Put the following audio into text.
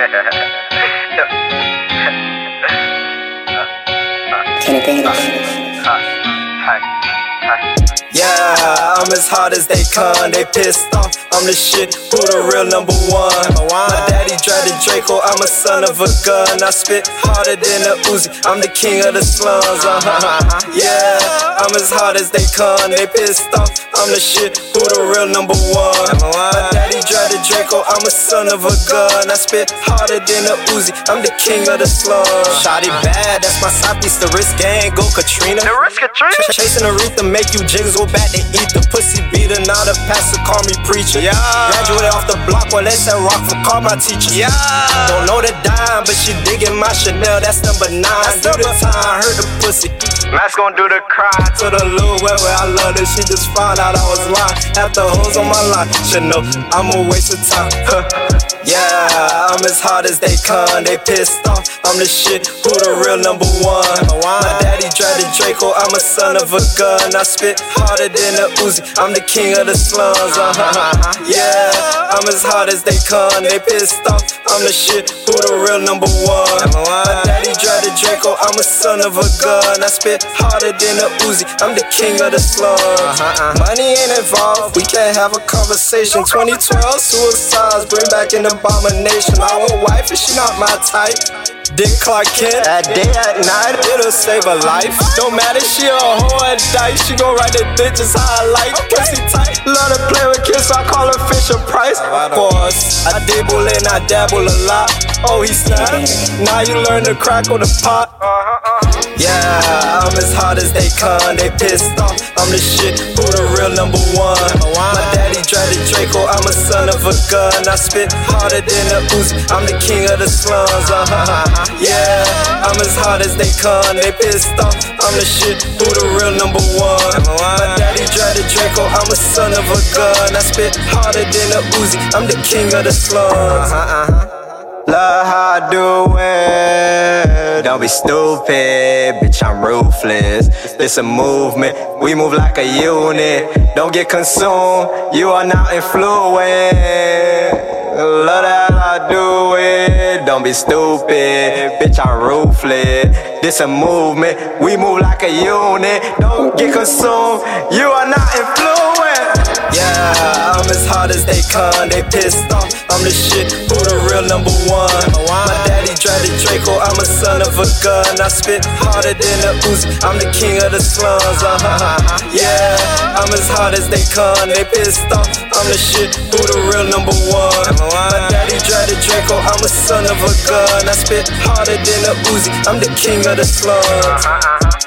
Yeah, I'm as hard as they come, they pissed off. I'm the shit, who the real number one? My daddy drive the Draco, I'm a son of a gun. I spit harder than a Uzi, I'm the king of the slums. Uh-huh. Yeah, I'm as hard as they come, they pissed off. I'm the shit, who the real number one? My daddy drive the Draco, I'm a son of a gun. I spit harder than a Uzi, I'm the king of the slums. Shotty bad, that's my side piece, the risk gang, go Katrina. The risk Katrina? Ch- Chasing Aretha, make you jiggles go back to eat the pussy beater. Now the pastor call me preacher. Yeah. Graduated off the block while they said rock for call my teacher. Yeah. Don't know the dime, but she digging my Chanel. That's number nine. That's do the number- time, hurt the pussy. Matt's gonna do the cry. To the little where I love her, she just found out I was lying. The hoes on my line, should know I'm a waste of time. Huh. Yeah, I'm as hard as they come, they pissed off. I'm the shit, who the real number one? My the Draco, I'm a son of a gun. I spit harder than a Uzi, I'm the king of the slums. Uh-huh. Yeah, I'm as hard as they come, they pissed off. I'm the shit, who the real number one? Drive the Draco, oh, I'm a son of a gun. I spit harder than a Uzi, I'm the king of the slums. Uh-huh, uh-huh. Money ain't involved, we can't have a conversation. 2012 suicides, bring back an abomination. I want wife, and she not my type. Dick Clark Kent, At day, at night. it'll save a life. Don't matter, she a whore and dice. She gon' ride the bitches how I like. Pussy tight. Love to play with kids, so I call her Fisher Price. Oh, of course, I dibble and I dabble a lot. Oh, he snapped. Now you learn to crack on the pot. Yeah, I'm as hard as they come, they pissed off. I'm the shit, who the real number one? My daddy drive the Draco, I'm a son of a gun. I spit harder than a Uzi, I'm the king of the slums. Uh-huh. Yeah, I'm as hard as they come, they pissed off. I'm the shit, who the real number one? My daddy drive the Draco, I'm a son of a gun. I spit harder than a Uzi, I'm the king of the slums. Love how I do it. Don't be stupid, bitch. I'm ruthless. This a movement. We move like a unit. Don't get consumed. You are not influenced. Love that I do it. Don't be stupid, bitch. I'm ruthless. This a movement. We move like a unit. Don't get consumed. You are not influenced. Yeah, I'm as hard as they come, they pissed off. I'm the shit, who the real number one? My daddy the Draco, I'm a son of a gun. I spit harder than a Uzi, I'm the king of the slums. Uh-huh. Yeah, I'm as hard as they come, they pissed off. I'm the shit, who the real number one? My daddy the Draco, I'm a son of a gun. I spit harder than a Uzi, I'm the king of the slums.